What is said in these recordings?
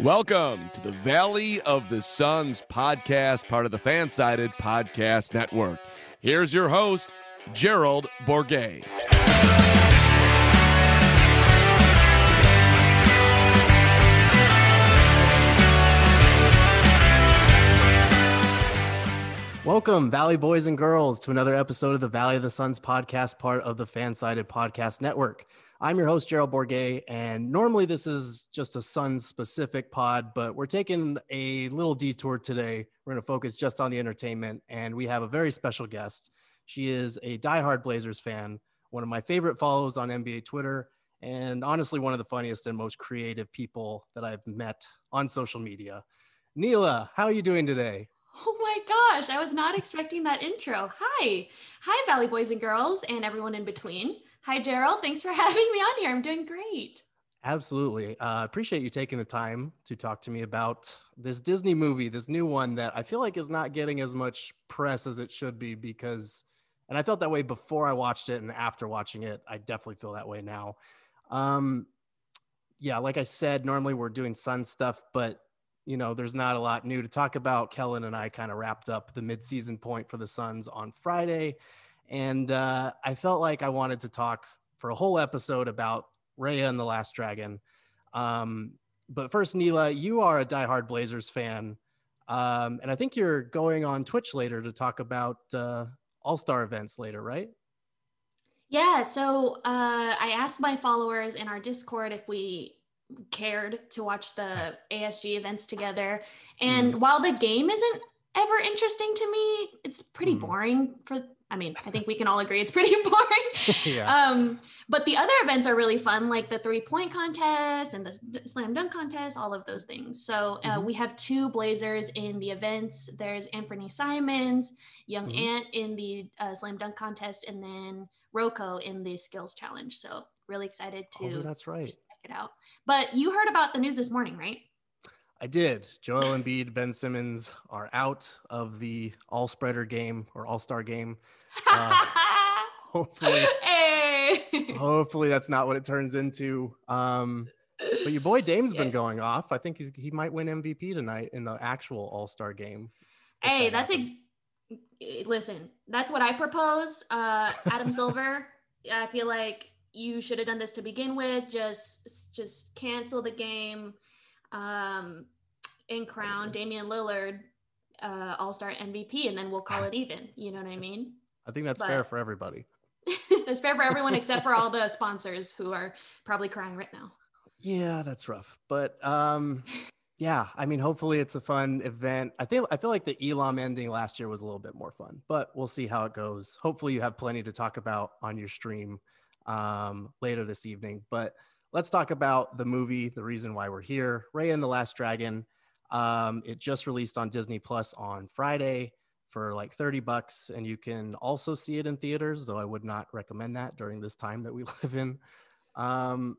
Welcome to the Valley of the Suns podcast, part of the Fansided Podcast Network. Here's your host, Gerald Bourguet. Welcome, Valley boys and girls, to another episode of the Valley of the Suns podcast, part of the Fansided Podcast Network. I'm your host, Gerald Bourguet, and normally this is just a Suns specific pod, but we're taking a little detour today. We're going to focus just on the entertainment, and we have a very special guest. She is a diehard Blazers fan, one of my favorite follows on NBA Twitter, and honestly, one of the funniest and most creative people that I've met on social media. Neela, how are you doing today? Oh my gosh, I was not expecting that intro. Hi. Hi, Valley boys and girls, and everyone in between. Hi, Gerald. Thanks for having me on here. I'm doing great. Absolutely. I uh, appreciate you taking the time to talk to me about this Disney movie, this new one that I feel like is not getting as much press as it should be because, and I felt that way before I watched it and after watching it, I definitely feel that way now. Um, yeah, like I said, normally we're doing Sun stuff, but you know, there's not a lot new to talk about. Kellen and I kind of wrapped up the midseason point for the Suns on Friday. And uh, I felt like I wanted to talk for a whole episode about Raya and the Last Dragon. Um, but first, Neela, you are a diehard Blazers fan. Um, and I think you're going on Twitch later to talk about uh, All Star events later, right? Yeah. So uh, I asked my followers in our Discord if we cared to watch the ASG events together. And mm. while the game isn't ever interesting to me, it's pretty mm. boring for I mean, I think we can all agree it's pretty boring. yeah. Um, but the other events are really fun, like the three point contest and the slam dunk contest, all of those things. So uh, mm-hmm. we have two Blazers in the events. There's Anfernee Simons, Young mm-hmm. Ant in the uh, slam dunk contest, and then Rocco in the skills challenge. So really excited to. Oh, that's right check it out. But you heard about the news this morning, right? I did. Joel Embiid, Ben Simmons are out of the All Spreader game or All Star game. Uh, hopefully, hey. hopefully that's not what it turns into. Um, but your boy Dame's yes. been going off. I think he's, he might win MVP tonight in the actual All Star game. Hey, that that's ex- listen. That's what I propose. Uh, Adam Silver. I feel like you should have done this to begin with. Just just cancel the game um, and crown Damian Lillard uh, All Star MVP, and then we'll call it even. You know what I mean? I think that's but, fair for everybody. it's fair for everyone except for all the sponsors who are probably crying right now. Yeah, that's rough. But um, yeah, I mean, hopefully it's a fun event. I feel I feel like the Elam ending last year was a little bit more fun, but we'll see how it goes. Hopefully, you have plenty to talk about on your stream um, later this evening. But let's talk about the movie, the reason why we're here. Raya and the Last Dragon. Um, it just released on Disney Plus on Friday for like 30 bucks, and you can also see it in theaters, though I would not recommend that during this time that we live in. Um,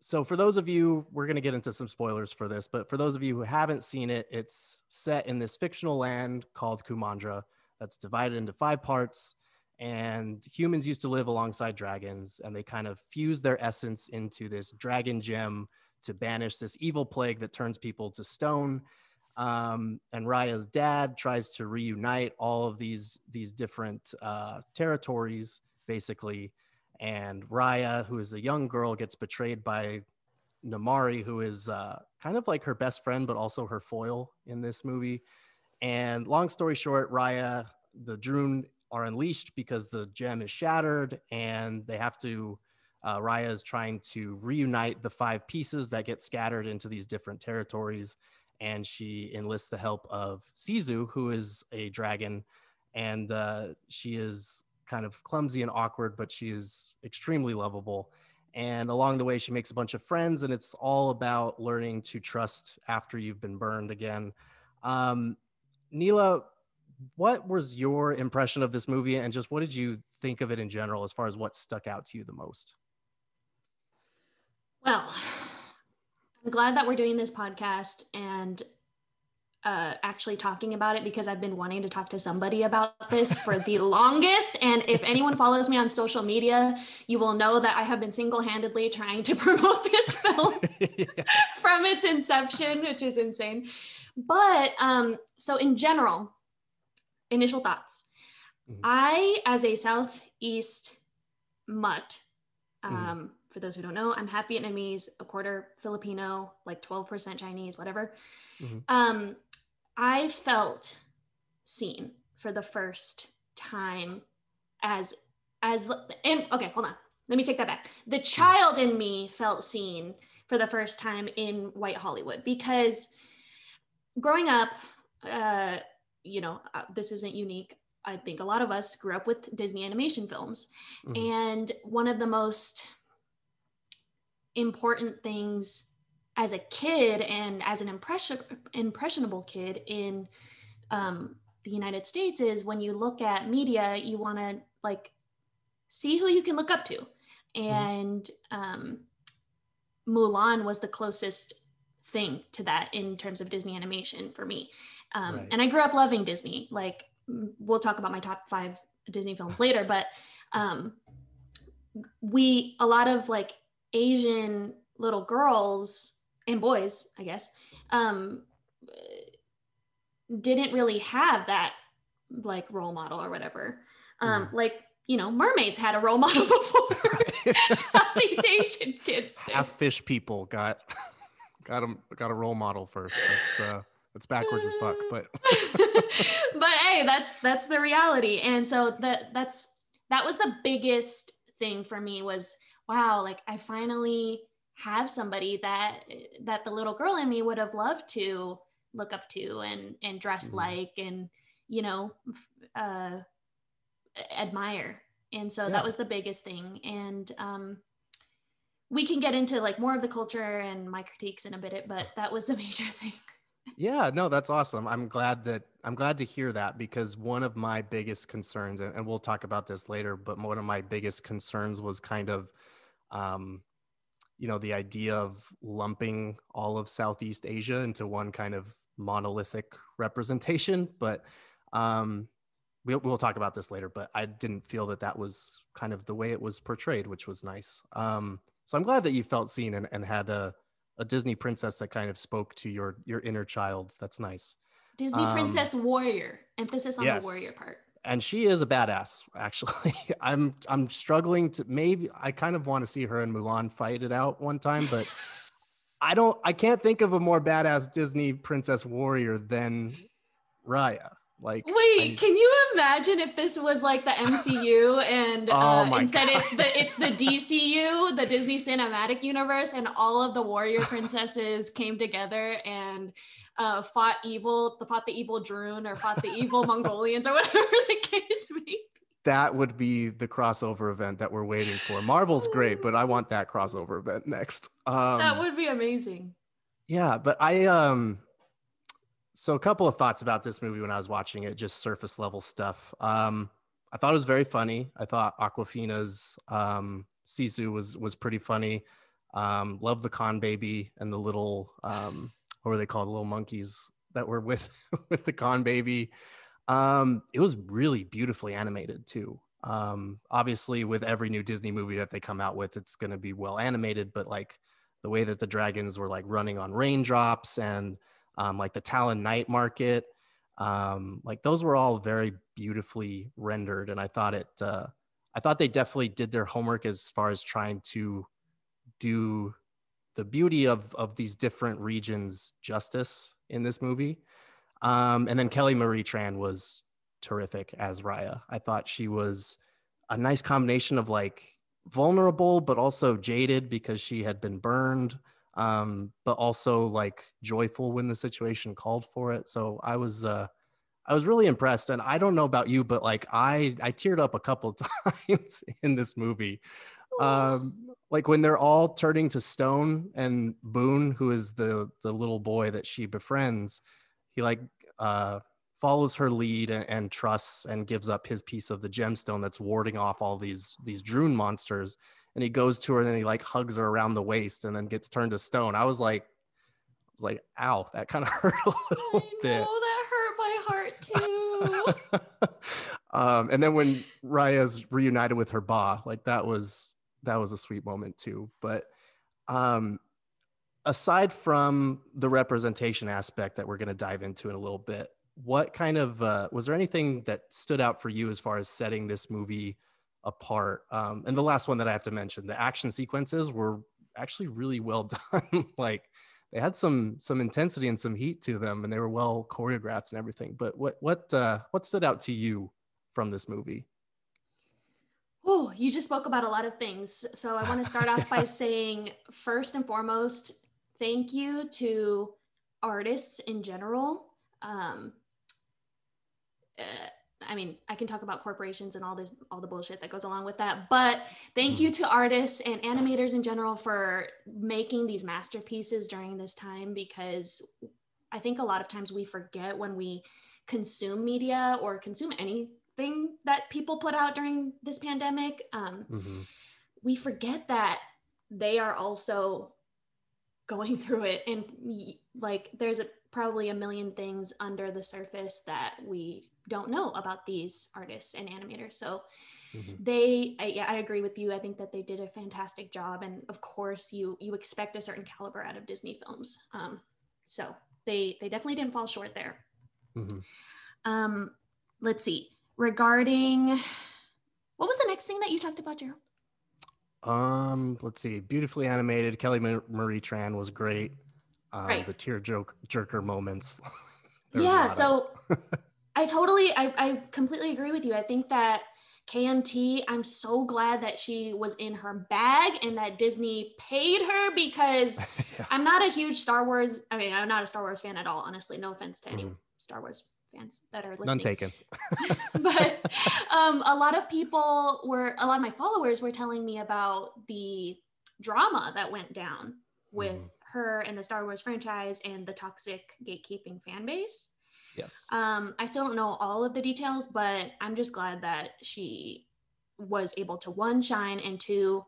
so, for those of you, we're going to get into some spoilers for this, but for those of you who haven't seen it, it's set in this fictional land called Kumandra that's divided into five parts and humans used to live alongside dragons and they kind of fuse their essence into this dragon gem to banish this evil plague that turns people to stone um, and raya's dad tries to reunite all of these these different uh, territories basically and raya who is a young girl gets betrayed by Namaari, who is uh, kind of like her best friend but also her foil in this movie and long story short raya the Druun are unleashed because the gem is shattered and they have to uh, Raya is trying to reunite the five pieces that get scattered into these different territories. And she enlists the help of Sisu, who is a dragon. And uh, she is kind of clumsy and awkward, but she is extremely lovable. And along the way, she makes a bunch of friends, and it's all about learning to trust after you've been burned again. Um, Neela, what was your impression of this movie and just what did you think of it in general as far as what stuck out to you the most well i'm glad that we're doing this podcast and uh, actually talking about it because I've been wanting to talk to somebody about this for the longest. And if anyone follows me on social media, you will know that I have been single handedly trying to promote this film yes. from its inception, which is insane. But um, so, in general, initial thoughts. Mm-hmm. I, as a Southeast mutt, mm-hmm. um, mm-hmm. For those who don't know, I'm half Vietnamese, a quarter Filipino, like 12% Chinese, whatever. Mm-hmm. Um, I felt seen for the first time as as and okay, hold on. Let me take that back. The child in me felt seen for the first time in white Hollywood because growing up, uh, you know, uh, this isn't unique. I think a lot of us grew up with Disney animation films. Mm-hmm. And one of the most important things as a kid and as an impression impressionable kid in um, the United States is when you look at media, you want to like see who you can look up to, mm-hmm. and um, Mulan was the closest thing to that in terms of Disney animation for me. Um, right. And I grew up loving Disney. Like we'll talk about my top five Disney films later, but um, we a lot of like Asian little girls and boys, I guess, um, didn't really have that like role model or whatever. Um, mm. Like, you know, mermaids had a role model before these Asian kids. Half fish people got got them got a role model first. That's uh that's backwards as fuck, but but hey, that's that's the reality. And so that that's that was the biggest thing for me was wow, like I finally have somebody that that the little girl in me would have loved to look up to and and dress mm-hmm. like and you know uh admire and so yeah. that was the biggest thing and um we can get into like more of the culture and my critiques in a bit but that was the major thing yeah no that's awesome i'm glad that i'm glad to hear that because one of my biggest concerns and, and we'll talk about this later but one of my biggest concerns was kind of um you know the idea of lumping all of southeast asia into one kind of monolithic representation but um we'll, we'll talk about this later but i didn't feel that that was kind of the way it was portrayed which was nice. Um so i'm glad that you felt seen and, and had a, a disney princess that kind of spoke to your your inner child. That's nice. Disney um, princess warrior. Emphasis on yes. the warrior part and she is a badass actually. I'm i'm struggling to maybe i kind of want to see her and mulan fight it out one time but i don't i can't think of a more badass disney princess warrior than raya like wait I'm, can you imagine if this was like the mcu and oh uh, instead God. it's the it's the dcu the disney cinematic universe and all of the warrior princesses came together and uh, fought evil, fought the evil Druun or fought the evil Mongolians or whatever the case may be. That would be the crossover event that we're waiting for. Marvel's great, but I want that crossover event next. Um, that would be amazing. Yeah, but I um so a couple of thoughts about this movie when I was watching it, just surface level stuff. Um, I thought it was very funny. I thought Awkwafina's um, Sisu was was pretty funny. Um, love the con baby and the little um, what were they called? Little monkeys that were with with the con baby. Um, it was really beautifully animated too. Um, obviously, with every new Disney movie that they come out with, it's going to be well animated. But like the way that the dragons were like running on raindrops and um, like the Talon night market, um, like those were all very beautifully rendered. And I thought it, uh, I thought they definitely did their homework as far as trying to do the beauty of of these different regions justice in this movie. Um, and then Kelly Marie Tran was terrific as Raya. I thought she was a nice combination of like vulnerable but also jaded because she had been burned um, but also like joyful when the situation called for it. So i was uh, i was really impressed. And i don't know about you but like i i teared up a couple times in this movie. Um, like when they're all turning to stone and Boun who is the the little boy that she befriends he like uh follows her lead and, and, trusts and gives up his piece of the gemstone that's warding off all these these Druun monsters and he goes to her and then he like hugs her around the waist and then gets turned to stone i was like I was like, ow, that kind of hurt a little I bit. know that hurt my heart too. um, and then when Raya's reunited with her ba, like that was that was a sweet moment too. But um, aside from the representation aspect that we're going to dive into in a little bit, what kind of uh, was there anything that stood out for you as far as setting this movie apart? Um, and the last one that I have to mention, the action sequences were actually really well done. like they had some some intensity and some heat to them, and they were well choreographed and everything. But what what uh, what stood out to you from this movie? Oh, you just spoke about a lot of things. So I want to start off by saying, first and foremost, thank you to artists in general. Um, uh, I mean, I can talk about corporations and all this, all the bullshit that goes along with that. But thank you to artists and animators in general for making these masterpieces during this time because I think a lot of times we forget when we consume media or consume anything that people put out during this pandemic. Um, Mm-hmm. we forget that they are also going through it. And like there's a probably a million things under the surface that we don't know about these artists and animators. So Mhm. they I, yeah, I agree with you. I think that they did a fantastic job. And of course you you expect a certain caliber out of disney films. Um so they they definitely didn't fall short there. Mhm. um let's see. Regarding what was the next thing that you talked about gerald Um, let's see. Beautifully animated. Kelly Marie Tran was great. Um, Right. The tear joke jerker moments. There was a yeah so i totally I, I completely agree with you i think that kmt i'm so glad that she was in her bag and that disney paid her because Yeah. i'm not a huge star wars i mean i'm not a star wars fan at all honestly no offense to any Mhm. star wars fans that are listening None taken. but um, a lot of people were a lot of my followers were telling me about the drama that went down with Mhm. her and the Star Wars franchise and the toxic gatekeeping fan base. Yes. Um, I still don't know all of the details, but I'm just glad that she was able to one shine and two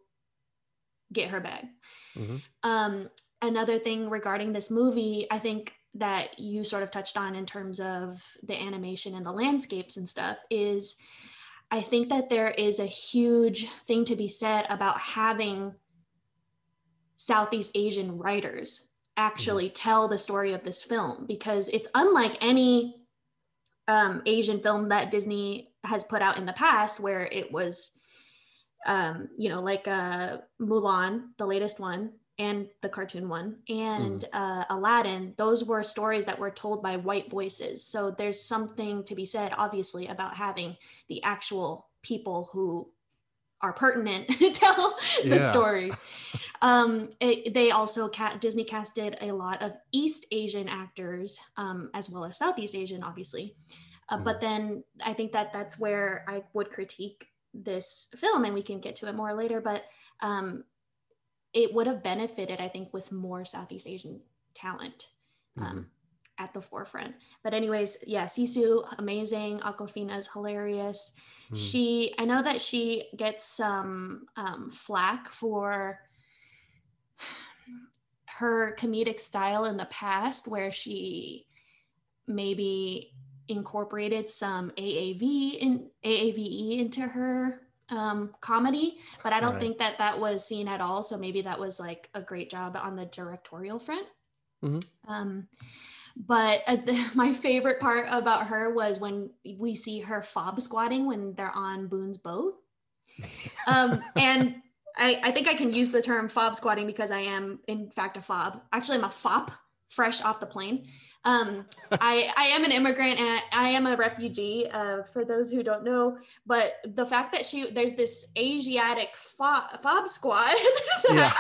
get her bag. Mhm. Um, another thing regarding this movie, I think that you sort of touched on in terms of the animation and the landscapes and stuff is I think that there is a huge thing to be said about having Southeast Asian writers actually tell the story of this film because it's unlike any um, Asian film that Disney has put out in the past where it was, um, you know, like uh, Mulan, the latest one, and the cartoon one, and uh, Aladdin. Those were stories that were told by white voices. So there's something to be said, obviously, about having the actual people who are pertinent tell the story. Um, it, they also Disney casted a lot of East Asian actors um, as well as Southeast Asian, obviously. Uh, But then I think that that's where I would critique this film, and we can get to it more later. But um, it would have benefited, I think, with more Southeast Asian talent um, at the forefront. But anyways, yeah, Sisu amazing. Awkwafina is hilarious. Mhm. She, I know that she gets some um, flack for her comedic style in the past, where she maybe incorporated some AAV in AAVE into her um, comedy, but I don't Right. think that that was seen at all. So maybe that was like a great job on the directorial front. Mhm. Um, but uh, the, my favorite part about her was when we see her fob squatting when they're on Boun's boat. Um, and I, I think I can use the term fob squatting because I am, in fact, a fob. Actually, I'm a fop, fresh off the plane. Um, I, I am an immigrant and I, I am a refugee, uh, for those who don't know. But the fact that she, there's this Asiatic fob, fob squat that,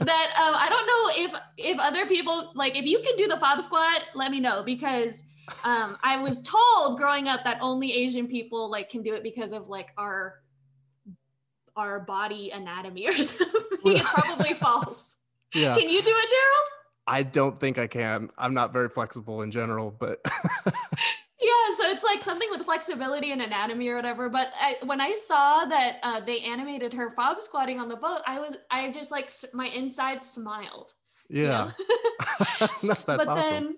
that um, I don't know if if other people like if you can do the fob squat, let me know because um, I was told growing up that only Asian people like can do it because of like our our body anatomy or something. it's probably false. yeah. Can you do it, Gerald? I don't think I can. I'm not very flexible in general, but Yeah, so it's like something with flexibility and anatomy or whatever. But I, when I saw that uh, they animated her fob squatting on the boat, I was I just like my inside smiled Yeah. no, that's but awesome. then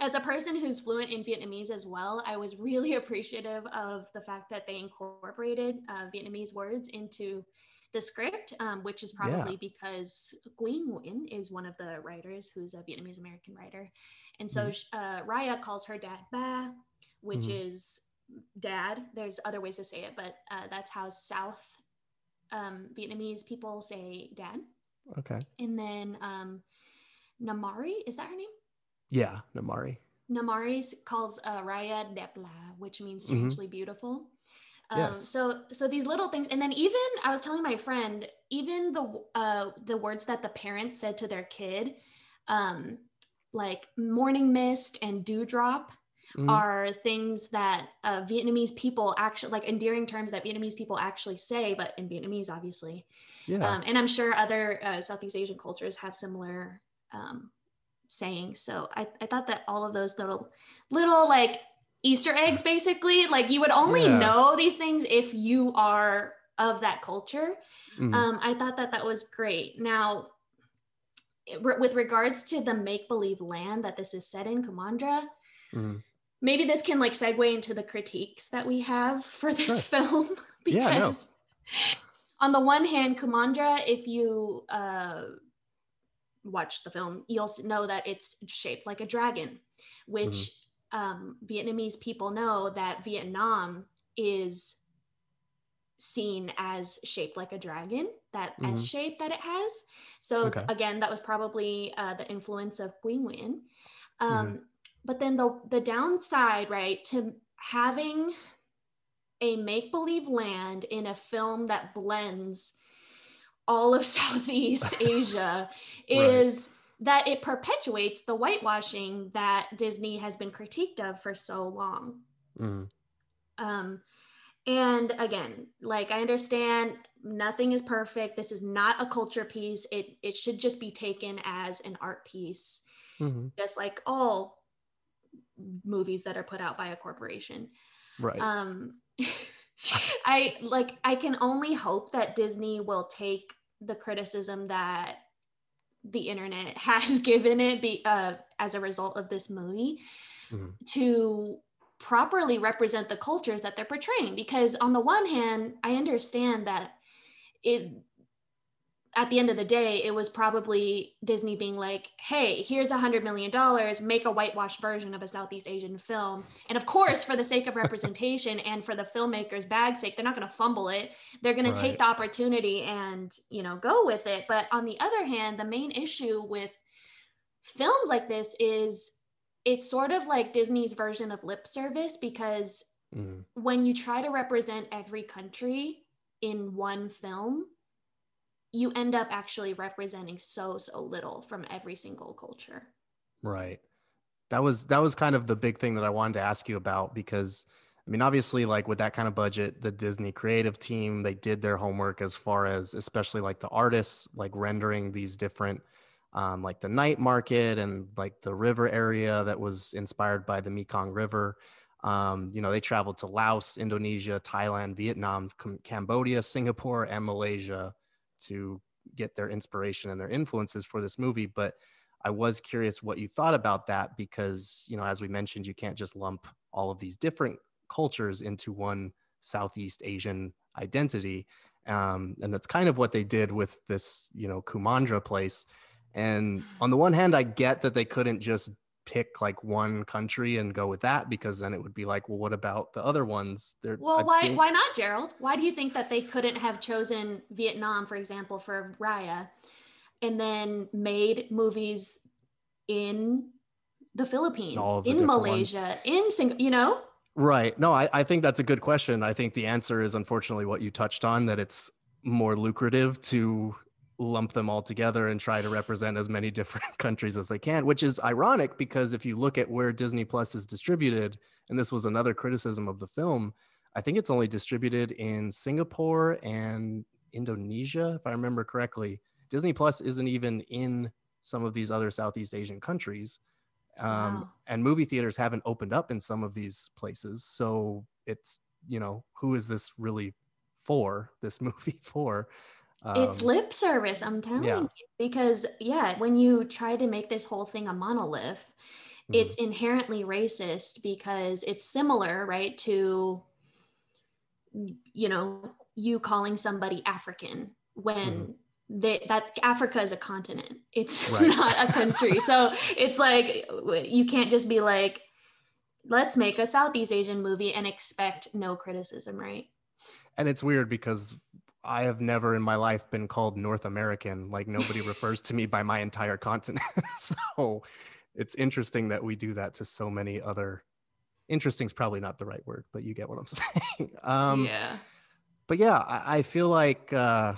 as a person who's fluent in Vietnamese as well, I was really appreciative of the fact that they incorporated uh, Vietnamese words into the script, um, which is probably because Nguyen Nguyen is one of the writers who's a Vietnamese American writer. And so uh, Raya calls her dad Ba, which Mhm. is dad. There's other ways to say it, but uh, that's how South um, Vietnamese people say dad. okay. And then um, Namaari, is that her name? Yeah, Namaari. Namaari calls uh, Raya Depla, which means Mhm. strangely beautiful. Um, Yes. So, so these little things, and then even I was telling my friend, even the uh, the words that the parents said to their kid, um, like morning mist and dewdrop, Mhm. are things that uh, Vietnamese people actually like endearing terms that Vietnamese people actually say, but in Vietnamese, obviously. Yeah. Um, and I'm sure other uh, Southeast Asian cultures have similar um, sayings. So I, I thought that all of those little, little like Easter eggs, basically, like you would only Yeah. know these things if you are of that culture. Mhm. Um, I thought that that was great. Now, it- with regards to the make believe land that this is set in, Kumandra, Mhm. maybe this can like segue into the critiques that we have for this Sure. film Yeah, no. because on the one hand kumandra if you uh watch the film you'll know that it's shaped like a dragon which um, vietnamese people know that vietnam is seen as shaped like a dragon that as Mhm. shape that it has so Okay. again that was probably uh, the influence of Nguyen Nguyen. Um, Mm-hmm. but then the the downside right to having a make believe land in a film that blends all of Southeast Asia is that it perpetuates the whitewashing that Disney has been critiqued of for so long. Mhm. Um, and again, like I understand nothing is perfect. This is not a culture piece. It it should just be taken as an art piece, Mhm. just like all movies that are put out by a corporation. Right. Um, I like I can only hope that Disney will take the criticism that the internet has given it be, uh, as a result of this movie Mhm. to properly represent the cultures that they're portraying because on the one hand i understand that it at the end of the day it was probably disney being like hey here's a hundred million dollars make a whitewashed version of a southeast asian film. And of course for the sake of representation and for the filmmakers bag's sake they're not going to fumble it. They're going to take the opportunity and you know go with it. But on the other hand the main issue with films like this is it's sort of like disney's version of lip service because Mhm. when you try to represent every country in one film, you end up actually representing so so little from every single culture. Right. That was that was kind of the big thing that I wanted to ask you about because I mean obviously like with that kind of budget the Disney creative team they did their homework as far as especially like the artists like rendering these different um, like the night market and like the river area that was inspired by the Mekong River. Um, you know, they traveled to Laos, Indonesia, Thailand, Vietnam, Cambodia, Singapore, and Malaysia to get their inspiration and their influences for this movie. But I was curious what you thought about that because, you know, as we mentioned, you can't just lump all of these different cultures into one Southeast Asian identity. Um, and that's kind of what they did with this, you know, Kumandra place. And on the one hand, I get that they couldn't just pick like one country and go with that because then it would be like, well, what about the other ones? They're, Well, I why think- why not, Gerald? Why do you think that they couldn't have chosen Vietnam, for example, for Raya, and then made movies in the Philippines, the in different ones. Malaysia, in Sing, you know? Right. No, I, I think that's a good question. I think the answer is unfortunately what you touched on that it's more lucrative to lump them all together and try to represent as many different countries as they can, which is ironic because if you look at where Disney Plus is distributed, and this was another criticism of the film, I think it's only distributed in Singapore and Indonesia, if I remember correctly. Disney Plus isn't even in some of these other Southeast Asian countries. Um, Wow. and movie theaters haven't opened up in some of these places. So it's, you know, who is this really for, this movie for? It's Um, lip service, I'm telling yeah. you. Because yeah, when you try to make this whole thing a monolith, mhm. it's inherently racist because it's similar, right, to you know, you calling somebody African when they, that Africa is a continent. It's Mm-hmm. Right. not a country. so it's like you can't just be like, let's make a Southeast Asian movie and expect no criticism, right? and it's weird because I have never in my life been called North American. Like nobody refers to me by my entire continent. so it's interesting that we do that to so many other. Interesting is probably not the right word, but you get what I'm saying. Um, yeah. but yeah, I, I feel like uh,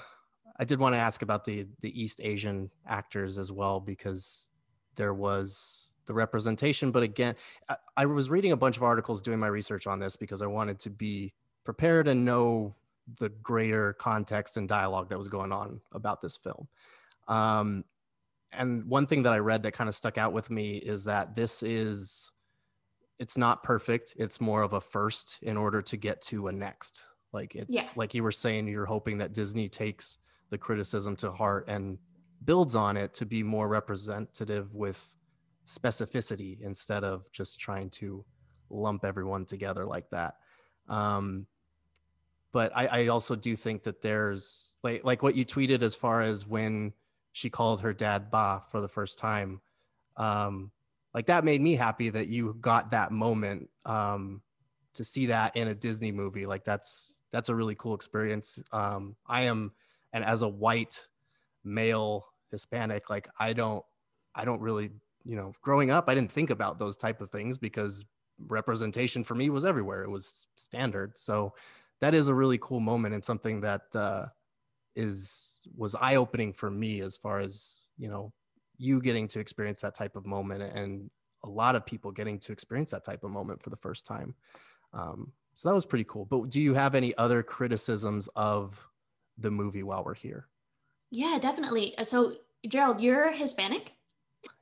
I did want to ask about the the East Asian actors as well because there was the representation. But again, I, I was reading a bunch of articles doing my research on this because I wanted to be prepared and know the greater context and dialogue that was going on about this film. Um, and one thing that I read that kind of stuck out with me is that this is it's not perfect. It's more of a first in order to get to a next. Like it's Yeah. like you were saying, you're hoping that Disney takes the criticism to heart and builds on it to be more representative with specificity instead of just trying to lump everyone together like that. Um, but I, I also do think that there's like like what you tweeted as far as when she called her dad Ba for the first time. Um, like that made me happy that you got that moment um, to see that in a Disney movie. Like that's that's a really cool experience. Um, I am, and as a white male Hispanic, like I don't I don't really you know growing up I didn't think about those type of things because representation for me was everywhere. It was standard. So that is a really cool moment and something that uh, is was eye opening for me as far as you know you getting to experience that type of moment and a lot of people getting to experience that type of moment for the first time. Um, so that was pretty cool. But do you have any other criticisms of the movie while we're here? Yeah, definitely. Uh, So, Gerald, you're Hispanic.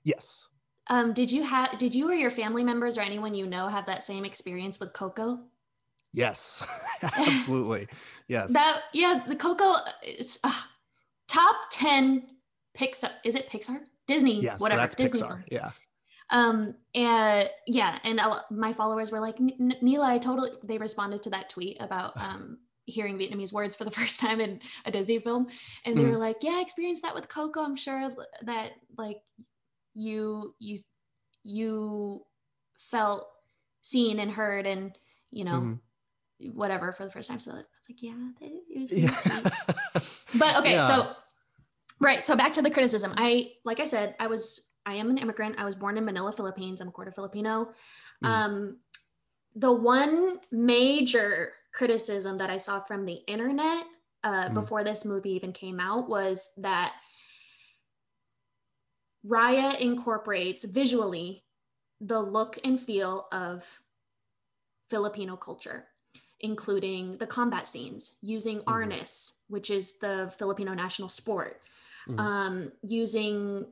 Yes. Um, did you have did you or your family members or anyone you know have that same experience with Coco? Yes. Absolutely. Yes. That yeah, the Coco is uh, top 10 Pixar. Is it Pixar? Disney, yeah. So whatever. that's Disney. Pixar. Yeah. Um and yeah, and my followers were like, "N- N- Neela, I totally they responded to that tweet about um hearing Vietnamese words for the first time in a Disney film. And they Mhm. were like, Yeah, I experienced that with Coco. I'm sure that like you you you felt seen and heard and you know Mhm. Whatever for the first time. So I was like, yeah, it was really. Yeah. But okay, Yeah. so right, so back to the criticism. I like I said, I was I am an immigrant. I was born in Manila, Philippines. I'm a quarter Filipino. Mhm. Um, the one major criticism that I saw from the internet uh, Mhm. before this movie even came out was that Raya incorporates visually the look and feel of Filipino culture, including the combat scenes, using Mhm. arnis, which is the Filipino national sport, Mhm. um, using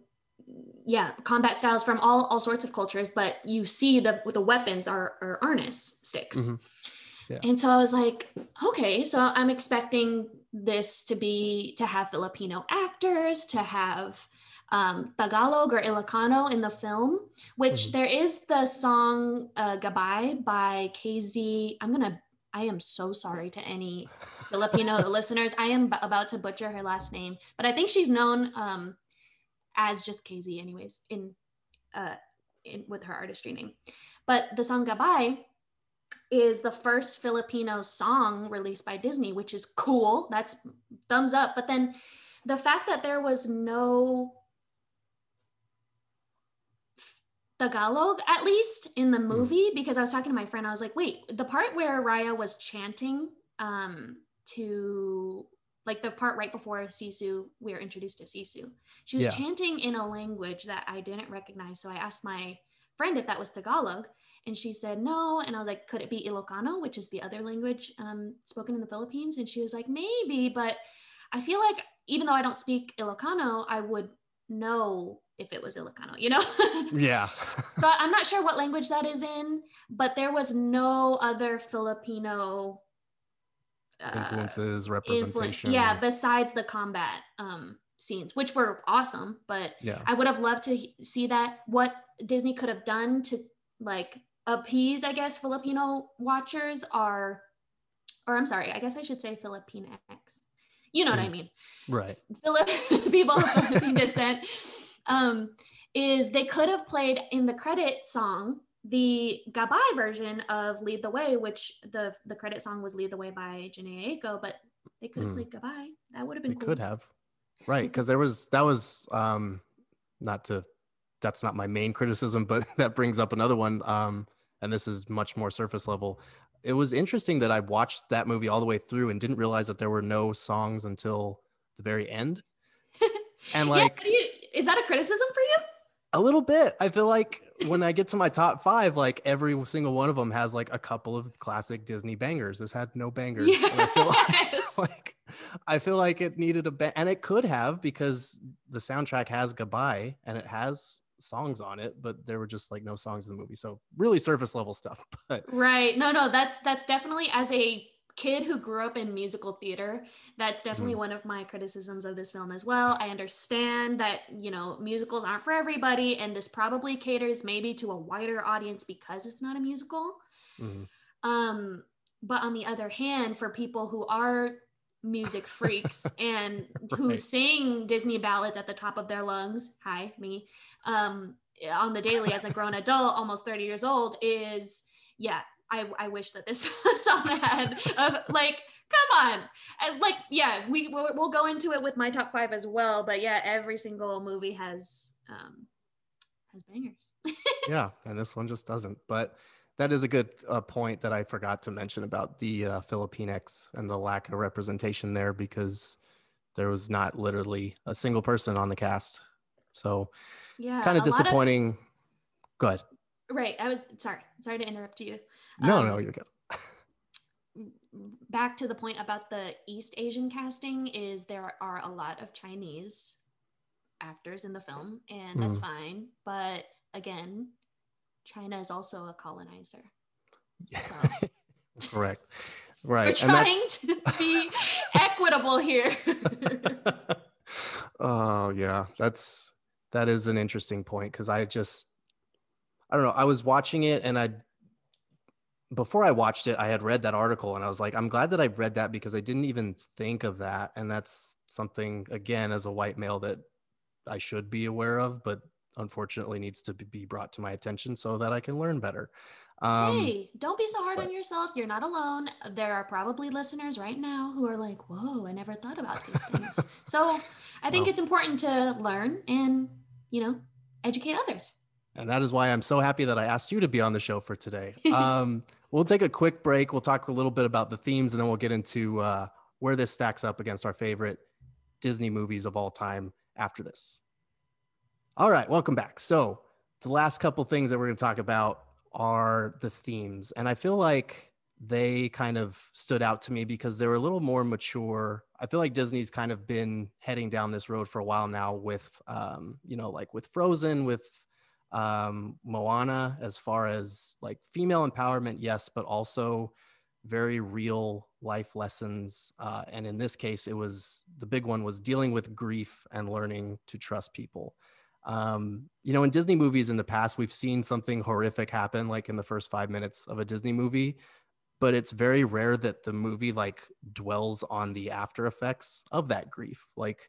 yeah combat styles from all all sorts of cultures, but you see the the weapons are are arnis sticks. Mhm. Yeah. And so I was like, okay, so I'm expecting this to be to have Filipino actors, to have um, Tagalog or Ilocano in the film, which Mhm. there is the song uh, Gabay by KZ. I'm gonna, I am so sorry to any Filipino listeners. I am b- about to butcher her last name, but I think she's known um, as just KZ, anyways, in, uh, in with her artistry name. But the song Gabay is the first Filipino song released by Disney, which is cool. That's thumbs up. But then the fact that there was no Tagalog, at least in the movie, because I was talking to my friend, I was like, wait, the part where Raya was chanting um, to like the part right before Sisu, we are introduced to Sisu. She was Yeah. chanting in a language that I didn't recognize. So I asked my friend if that was Tagalog, and she said no. And I was like, could it be Ilocano, which is the other language um, spoken in the Philippines? And she was like, maybe, but I feel like even though I don't speak Ilocano, I would know if it was Ilocano, you know? yeah. but I'm not sure what language that is in, but there was no other Filipino uh, influences influ- representation. yeah, besides the combat um, scenes, which were awesome, but yeah. I would have loved to he- see that what Disney could have done to like appease, I guess, Filipino watchers are, or I'm sorry, I guess I should say Filipinx. You know what I Mm. mean? Right. Philip people of Philippine descent. Um, is they could have played in the credit song the Gabay version of Lead the Way, which the the credit song was Lead the Way by Jhené Aiko, but they could have Mm. played Gabay. That would have been They cool. could have. Right. Because there was that was um not to that's not my main criticism, but that brings up another one. Um, and this is much more surface level. It was interesting that I watched that movie all the way through and didn't realize that there were no songs until the very end. And Yeah, like do you- is that a criticism for you? a little bit. I feel like when I get to my top five, like every single one of them has like a couple of classic Disney bangers. This had no bangers. And I feel Yes. like, like I feel like it needed a ba- and it could have because the soundtrack has Gabay and it has songs on it, but there were just like no songs in the movie. So really surface level stuff. But Right. No, no, that's that's definitely as a kid who grew up in musical theater, that's definitely Mm. one of my criticisms of this film as well. I understand that, you know, musicals aren't for everybody and this probably caters maybe to a wider audience because it's not a musical. mhm. Um but on the other hand, for people who are music freaks and who sing Disney ballads at the top of their lungs, hi, me, um, on the daily as a grown adult, almost 30 years old, is yeah, I, I wish that this song had of like, come on. And like, yeah, we we'll, we'll go into it with my top five as well, but yeah, every single movie has um has bangers. yeah, and this one just doesn't. But that is a good uh, point that I forgot to mention about the uh, Filipinx and the lack of representation there because there was not literally a single person on the cast. So Yeah. kind of disappointing. Go ahead. Right. I was sorry. Sorry to interrupt you. No, Um, no, you're good. back to the point about the East Asian casting is there are a lot of Chinese actors in the film, and that's Mm. fine. But again, China is also a colonizer. Correct. Right. We're trying that's to be equitable here. oh yeah, that's that is an interesting point because I just I don't know. I was watching it and I before I watched it, I had read that article and I was like, I'm glad that I read that because I didn't even think of that. And that's something again as a white male that I should be aware of, but unfortunately needs to be brought to my attention so that I can learn better. Um, hey, don't be so hard on yourself. You're not alone. There are probably listeners right now who are like, whoa, I never thought about these things. so I think Well. it's important to learn and, you know, educate others. And that is why I'm so happy that I asked you to be on the show for today. Um, we'll take a quick break. We'll talk a little bit about the themes and then we'll get into uh, where this stacks up against our favorite Disney movies of all time after this. All right, welcome back. So, the last couple things that we're going to talk about are the themes. And I feel like they kind of stood out to me because they were a little more mature. I feel like Disney's kind of been heading down this road for a while now with, um, you know, like with Frozen, with um, Moana, as far as like female empowerment, yes, but also very real life lessons. Uh, and in this case, it was the big one was dealing with grief and learning to trust people. Um, you know, in Disney movies in the past, we've seen something horrific happen, like in the first five minutes of a Disney movie, but it's very rare that the movie like dwells on the after effects of that grief. Like,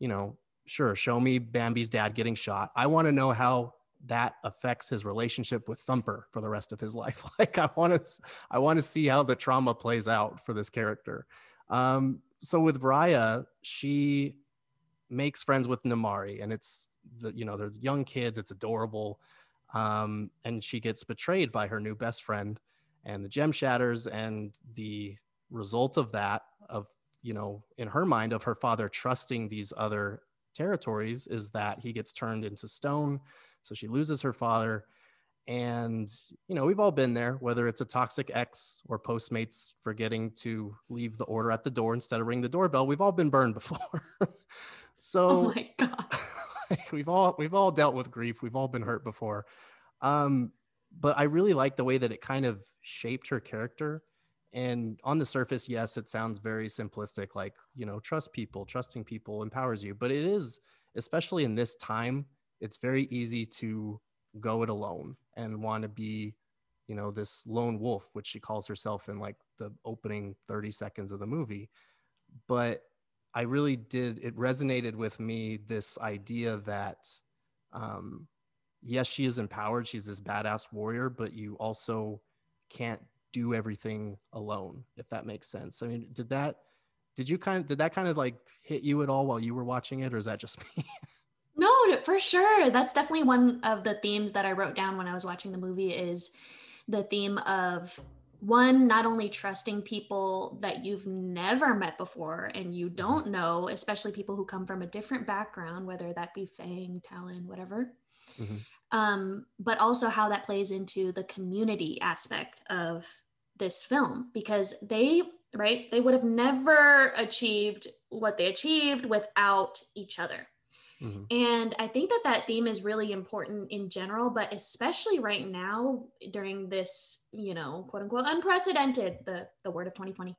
you know, sure, show me Bambi's dad getting shot. I want to know how that affects his relationship with Thumper for the rest of his life. Like, I want to, I want to see how the trauma plays out for this character. Um, so with Raya, she makes friends with Namaari, and it's the you know they're young kids. It's adorable, um, and she gets betrayed by her new best friend, and the gem shatters, and the result of that, of you know, in her mind, of her father trusting these other territories, is that he gets turned into stone. So she loses her father. And, you know, we've all been there, whether it's a toxic ex or Postmates forgetting to leave the order at the door instead of ring the doorbell. We've all been burned before. so Oh my God. we've all we've all dealt with grief. We've all been hurt before. Um, but I really like the way that it kind of shaped her character And on the surface, yes, it sounds very simplistic, like, you know, trust people, trusting people empowers you. But it is, especially in this time, it's very easy to go it alone and want to be, you know, this lone wolf, which she calls herself in like the opening 30 seconds of the movie. But I really did, it resonated with me this idea that, um, yes, she is empowered. She's this badass warrior, but you also can't do everything alone, if that makes sense. I mean, did that, did you kind of, did that kind of like hit you at all while you were watching it, or is that just me? for sure. That's definitely one of the themes that I wrote down when I was watching the movie is the theme of one not only trusting people that you've never met before and you don't know especially people who come from a different background whether that be fang talon whatever mm-hmm. um, but also how that plays into the community aspect of this film because they right they would have never achieved what they achieved without each other Mm-hmm. And I think that that theme is really important in general, but especially right now during this, you know, quote unquote unprecedented, the, the word of 2020,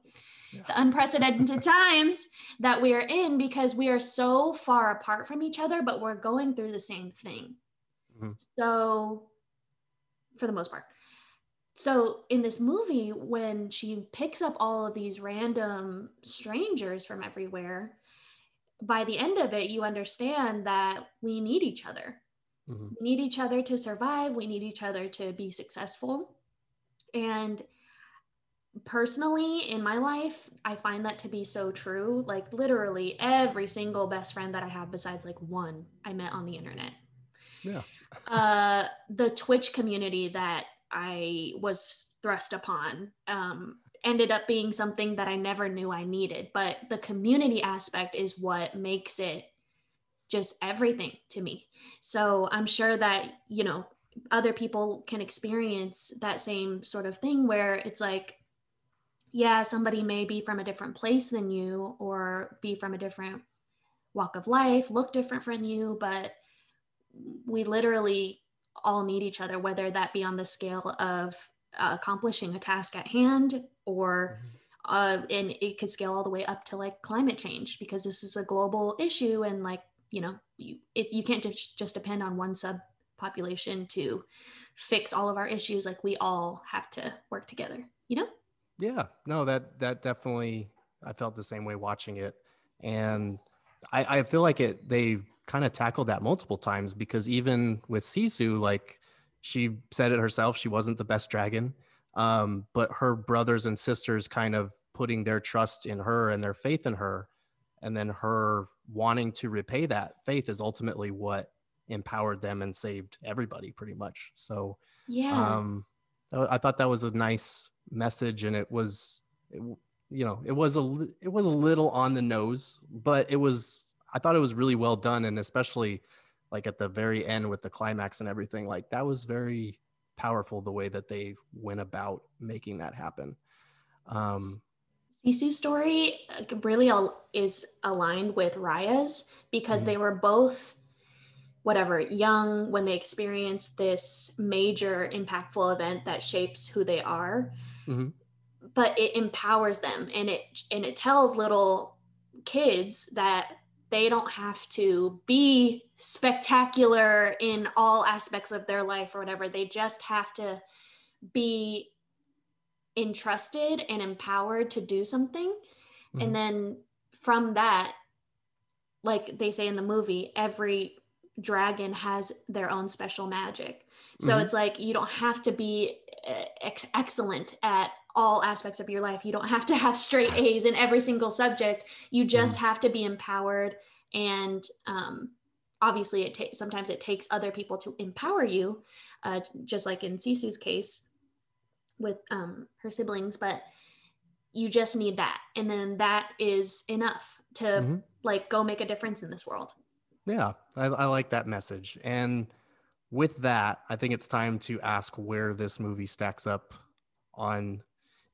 yeah. the unprecedented times that we are in because we are so far apart from each other, but we're going through the same thing. Mm-hmm. So, for the most part. So, in this movie, when she picks up all of these random strangers from everywhere, by the end of it, you understand that we need each other. Mm-hmm. We need each other to survive. We need each other to be successful. And personally, in my life, I find that to be so true. Like, literally, every single best friend that I have, besides like one, I met on the internet. Yeah. uh, the Twitch community that I was thrust upon um, ended up being something that I never knew I needed. But the community aspect is what makes it just everything to me. So I'm sure that, you know, other people can experience that same sort of thing where it's like, yeah, somebody may be from a different place than you or be from a different walk of life, look different from you, but we literally all need each other, whether that be on the scale of uh, accomplishing a task at hand or mm-hmm. uh, and it could scale all the way up to like climate change because this is a global issue and like you know you, if you can't just just depend on one sub population to fix all of our issues like we all have to work together you know yeah no that that definitely i felt the same way watching it and i i feel like it they kind of tackled that multiple times because even with sisu like she said it herself. She wasn't the best dragon, um, but her brothers and sisters kind of putting their trust in her and their faith in her, and then her wanting to repay that faith is ultimately what empowered them and saved everybody pretty much. So yeah, um, I thought that was a nice message, and it was, it, you know, it was a it was a little on the nose, but it was I thought it was really well done, and especially like at the very end with the climax and everything like that was very powerful the way that they went about making that happen um Sisu's story really is aligned with Raya's because mm-hmm. they were both whatever young when they experienced this major impactful event that shapes who they are mm-hmm. but it empowers them and it and it tells little kids that they don't have to be spectacular in all aspects of their life or whatever. They just have to be entrusted and empowered to do something. Mm-hmm. And then from that, like they say in the movie, every dragon has their own special magic. So mm-hmm. it's like you don't have to be uh, ex- excellent at all aspects of your life. You don't have to have straight A's in every single subject. You just mm-hmm. have to be empowered. And um, obviously, it takes sometimes it takes other people to empower you, uh, just like in Sisu's case with um, her siblings. But you just need that, and then that is enough to mm-hmm. like go make a difference in this world. Yeah, I, I like that message. And with that, I think it's time to ask where this movie stacks up on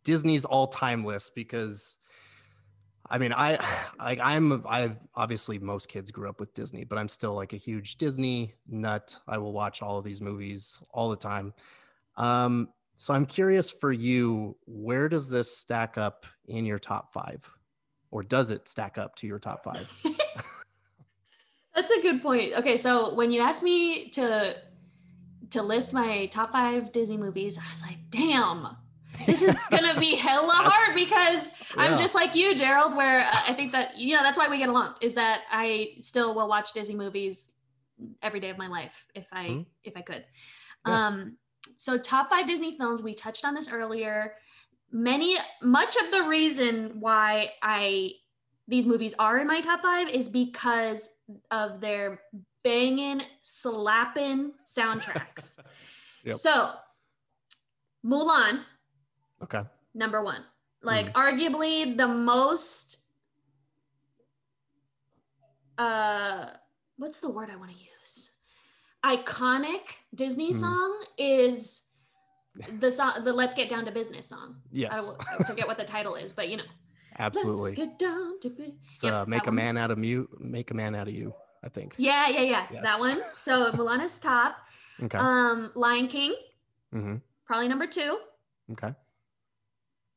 Disney's all-time list because I mean, I like I'm I obviously most kids grew up with Disney, but I'm still like a huge Disney nut. I will watch all of these movies all the time. Um, So I'm curious for you, where does this stack up in your top five? Or does it stack up to your top five? That's a good point. Okay, so when you asked me to to list my top five Disney movies, I was like, damn, this is gonna be hella hard because yeah. I'm just like you, Gerald. Where uh, I think that you know that's why we get along is that I still will watch Disney movies every day of my life if I mm-hmm. if I could. Yeah. Um, so top five Disney films. We touched on this earlier. Many much of the reason why I these movies are in my top five is because of their banging, slapping soundtracks. yep. So, Mulan. Okay. Number one. Like, mm. arguably the most. Uh, what's the word I want to use? Iconic Disney mm. song is the song, the "Let's Get Down to Business" song. Yes. I, I forget what the title is, but you know. Absolutely. Let's get down to business. Yep, uh, make a one. man out of you. Make a man out of you. I think. Yeah, yeah, yeah. Yes. That one. So Mulan is top. Okay. Um, Lion King. Mm-hmm. Probably number two. Okay.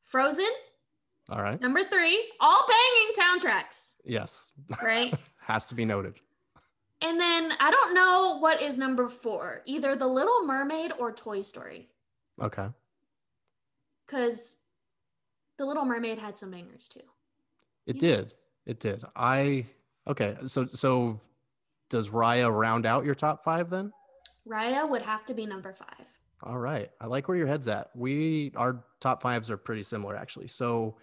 Frozen. All right. Number three. All banging soundtracks. Yes. Right. Has to be noted. And then I don't know what is number four. Either The Little Mermaid or Toy Story. Okay. Because The Little Mermaid had some bangers too. It you did. Know? It did. I okay. So so does Raya round out your top five then? Raya would have to be number five. All right. I like where your head's at. We our top fives are pretty similar actually. So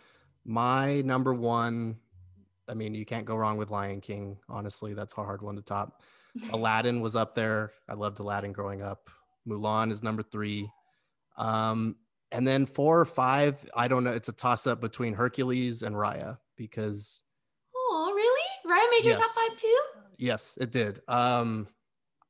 my number one, I mean, you can't go wrong with Lion King. Honestly, that's a hard one to top. Aladdin was up there. I loved Aladdin growing up. Mulan is number three. Um, and then four or five, I don't know. It's a toss up between Hercules and Raya because. Oh, really? Raya made your yes. top five too? Yes, it did. Um,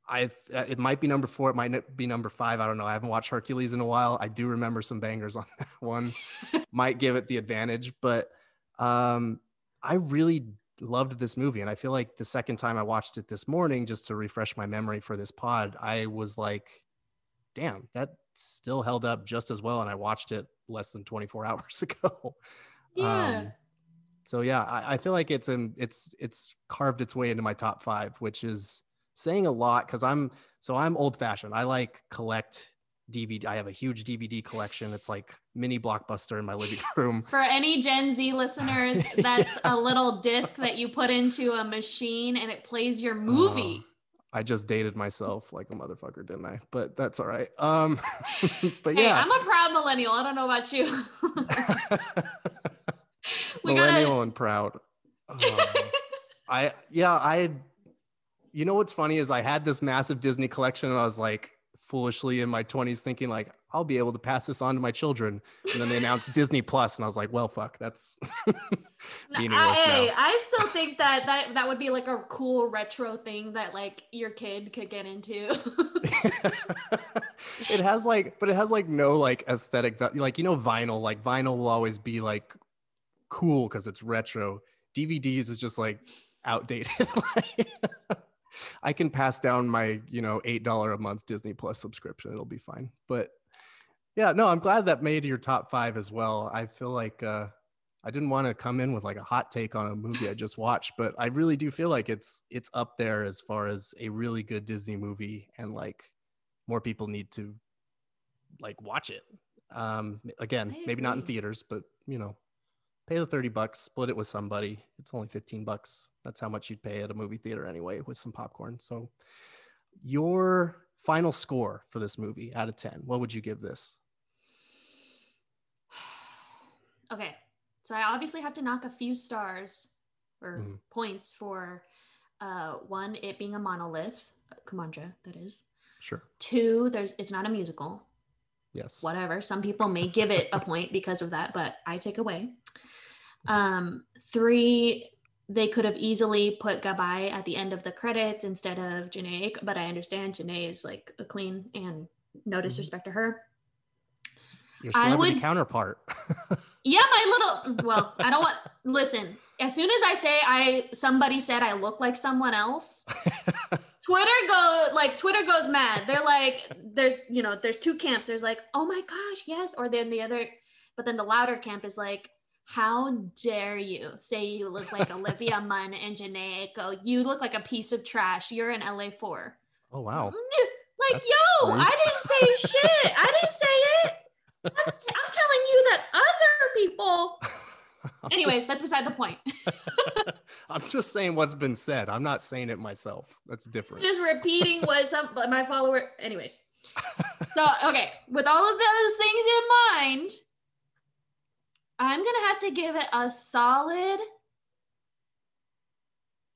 I uh, it might be number four, it might be number five. I don't know. I haven't watched Hercules in a while. I do remember some bangers on that one. might give it the advantage, but um, I really loved this movie, and I feel like the second time I watched it this morning, just to refresh my memory for this pod, I was like, "Damn, that still held up just as well." And I watched it less than 24 hours ago. Yeah. Um, so yeah, I, I feel like it's in it's it's carved its way into my top five, which is saying a lot because I'm so I'm old fashioned. I like collect DVD. I have a huge DVD collection. It's like mini blockbuster in my living room. For any Gen Z listeners, that's yeah. a little disc that you put into a machine and it plays your movie. Uh, I just dated myself like a motherfucker, didn't I? But that's all right. Um, but hey, yeah, I'm a proud millennial. I don't know about you. millennial gotta... and proud. Um, I yeah, I you know what's funny is I had this massive Disney collection and I was like foolishly in my 20s thinking like I'll be able to pass this on to my children. And then they announced Disney Plus and I was like, well fuck, that's meaningless I, now. I still think that, that that would be like a cool retro thing that like your kid could get into. it has like but it has like no like aesthetic like you know vinyl like vinyl will always be like cool because it's retro. DVDs is just like outdated. I can pass down my, you know, eight dollar a month Disney Plus subscription. It'll be fine. But yeah, no, I'm glad that made your top five as well. I feel like uh, I didn't want to come in with like a hot take on a movie I just watched, but I really do feel like it's it's up there as far as a really good Disney movie, and like more people need to like watch it. Um, again, maybe not in theaters, but you know, pay the 30 bucks, split it with somebody. It's only 15 bucks. That's how much you'd pay at a movie theater anyway with some popcorn. So, your final score for this movie out of 10, what would you give this? Okay. So, I obviously have to knock a few stars or mm-hmm. points for uh, one, it being a monolith, Kumandra, that is. Sure. Two, there's it's not a musical. Yes. Whatever. Some people may give it a point because of that, but I take away. Um, three, they could have easily put Gabay at the end of the credits instead of Jhené, but I understand Jhené is like a queen and no mm-hmm. disrespect to her. Your celebrity would, counterpart. yeah, my little well, I don't want listen, as soon as I say I somebody said I look like someone else, Twitter go like Twitter goes mad. They're like, there's you know, there's two camps. There's like, oh my gosh, yes, or then the other, but then the louder camp is like, how dare you say you look like Olivia Munn and Jhené Aiko? You look like a piece of trash. You're in LA four. Oh wow. Like, That's yo, rude. I didn't say shit. I didn't say it. I'm, I'm telling you that other people. Anyways, just, that's beside the point. I'm just saying what's been said. I'm not saying it myself. That's different. Just repeating what some my follower. Anyways, so okay, with all of those things in mind, I'm gonna have to give it a solid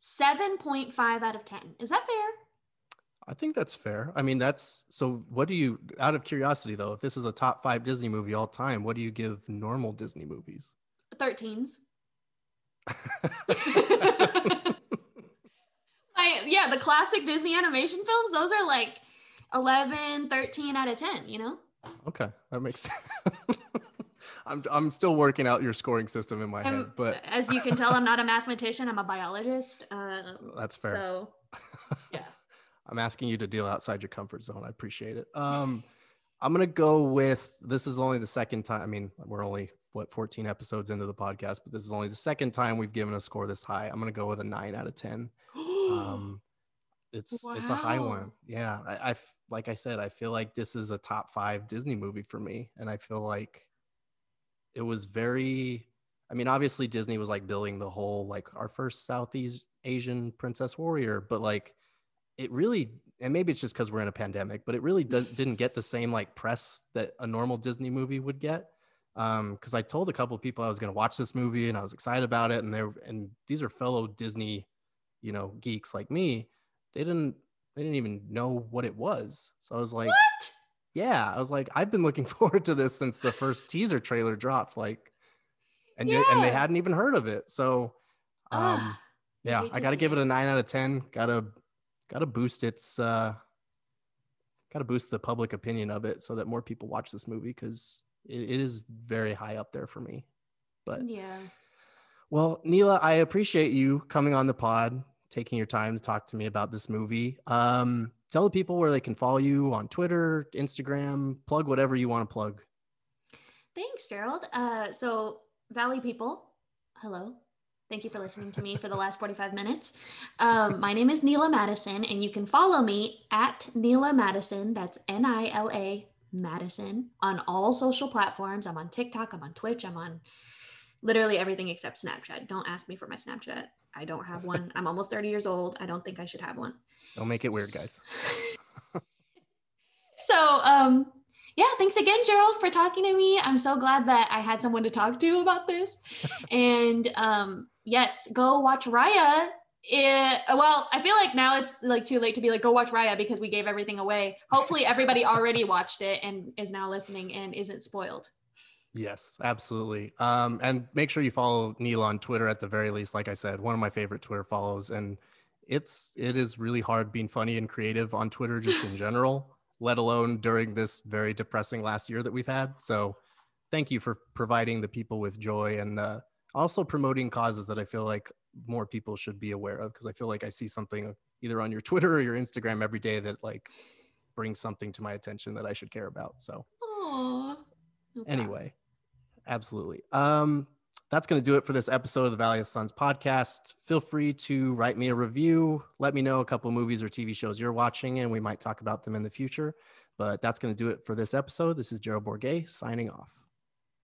7.5 out of 10. Is that fair? I think that's fair. I mean, that's so. What do you, out of curiosity though, if this is a top five Disney movie all time, what do you give normal Disney movies? 13s. I, yeah, the classic Disney animation films, those are like 11, 13 out of 10, you know? Okay, that makes sense. I'm, I'm still working out your scoring system in my I'm, head, but as you can tell, I'm not a mathematician. I'm a biologist. Uh, That's fair. So, yeah. I'm asking you to deal outside your comfort zone. I appreciate it. Um, I'm gonna go with this is only the second time. I mean, we're only what 14 episodes into the podcast, but this is only the second time we've given a score this high. I'm gonna go with a nine out of ten. um, it's wow. it's a high one. Yeah, I, I like I said, I feel like this is a top five Disney movie for me, and I feel like it was very. I mean, obviously Disney was like building the whole like our first Southeast Asian princess warrior, but like it really and maybe it's just because we're in a pandemic but it really does, didn't get the same like press that a normal disney movie would get because um, i told a couple of people i was going to watch this movie and i was excited about it and they're and these are fellow disney you know geeks like me they didn't they didn't even know what it was so i was like what? yeah i was like i've been looking forward to this since the first teaser trailer dropped like and yeah. and they hadn't even heard of it so um yeah i gotta give it a nine out of ten gotta got to boost its uh got to boost the public opinion of it so that more people watch this movie because it, it is very high up there for me. But yeah. well Nila i appreciate you coming on the pod taking your time to talk to me about this movie. Um tell the people where they can follow you on twitter instagram plug whatever you want to plug. Thanks gerald. Uh so valley people hello. Thank you for listening to me for the last 45 minutes. Um, my name is Nila Madison, and you can follow me at Nila Madison. That's N I L A Madison on all social platforms. I'm on TikTok, I'm on Twitch, I'm on literally everything except Snapchat. Don't ask me for my Snapchat. I don't have one. I'm almost 30 years old. I don't think I should have one. Don't make it weird, guys. so, um, yeah, thanks again, Gerald, for talking to me. I'm so glad that I had someone to talk to about this. and um, yes, go watch Raya. It, well, I feel like now it's like too late to be like, go watch Raya because we gave everything away. Hopefully, everybody already watched it and is now listening and isn't spoiled. Yes, absolutely. Um, and make sure you follow Nila on Twitter at the very least. Like I said, one of my favorite Twitter follows, and it's it is really hard being funny and creative on Twitter just in general let alone during this very depressing last year that we've had. So thank you for providing the people with joy and uh, also promoting causes that I feel like more people should be aware of because I feel like I see something either on your Twitter or your Instagram every day that like brings something to my attention that I should care about. So Okay. anyway, absolutely. Um, that's going to do it for this episode of the Valley of Suns podcast. Feel free to write me a review. Let me know a couple movies or TV shows you're watching, and we might talk about them in the future. But that's going to do it for this episode. This is Gerald Bourguet signing off.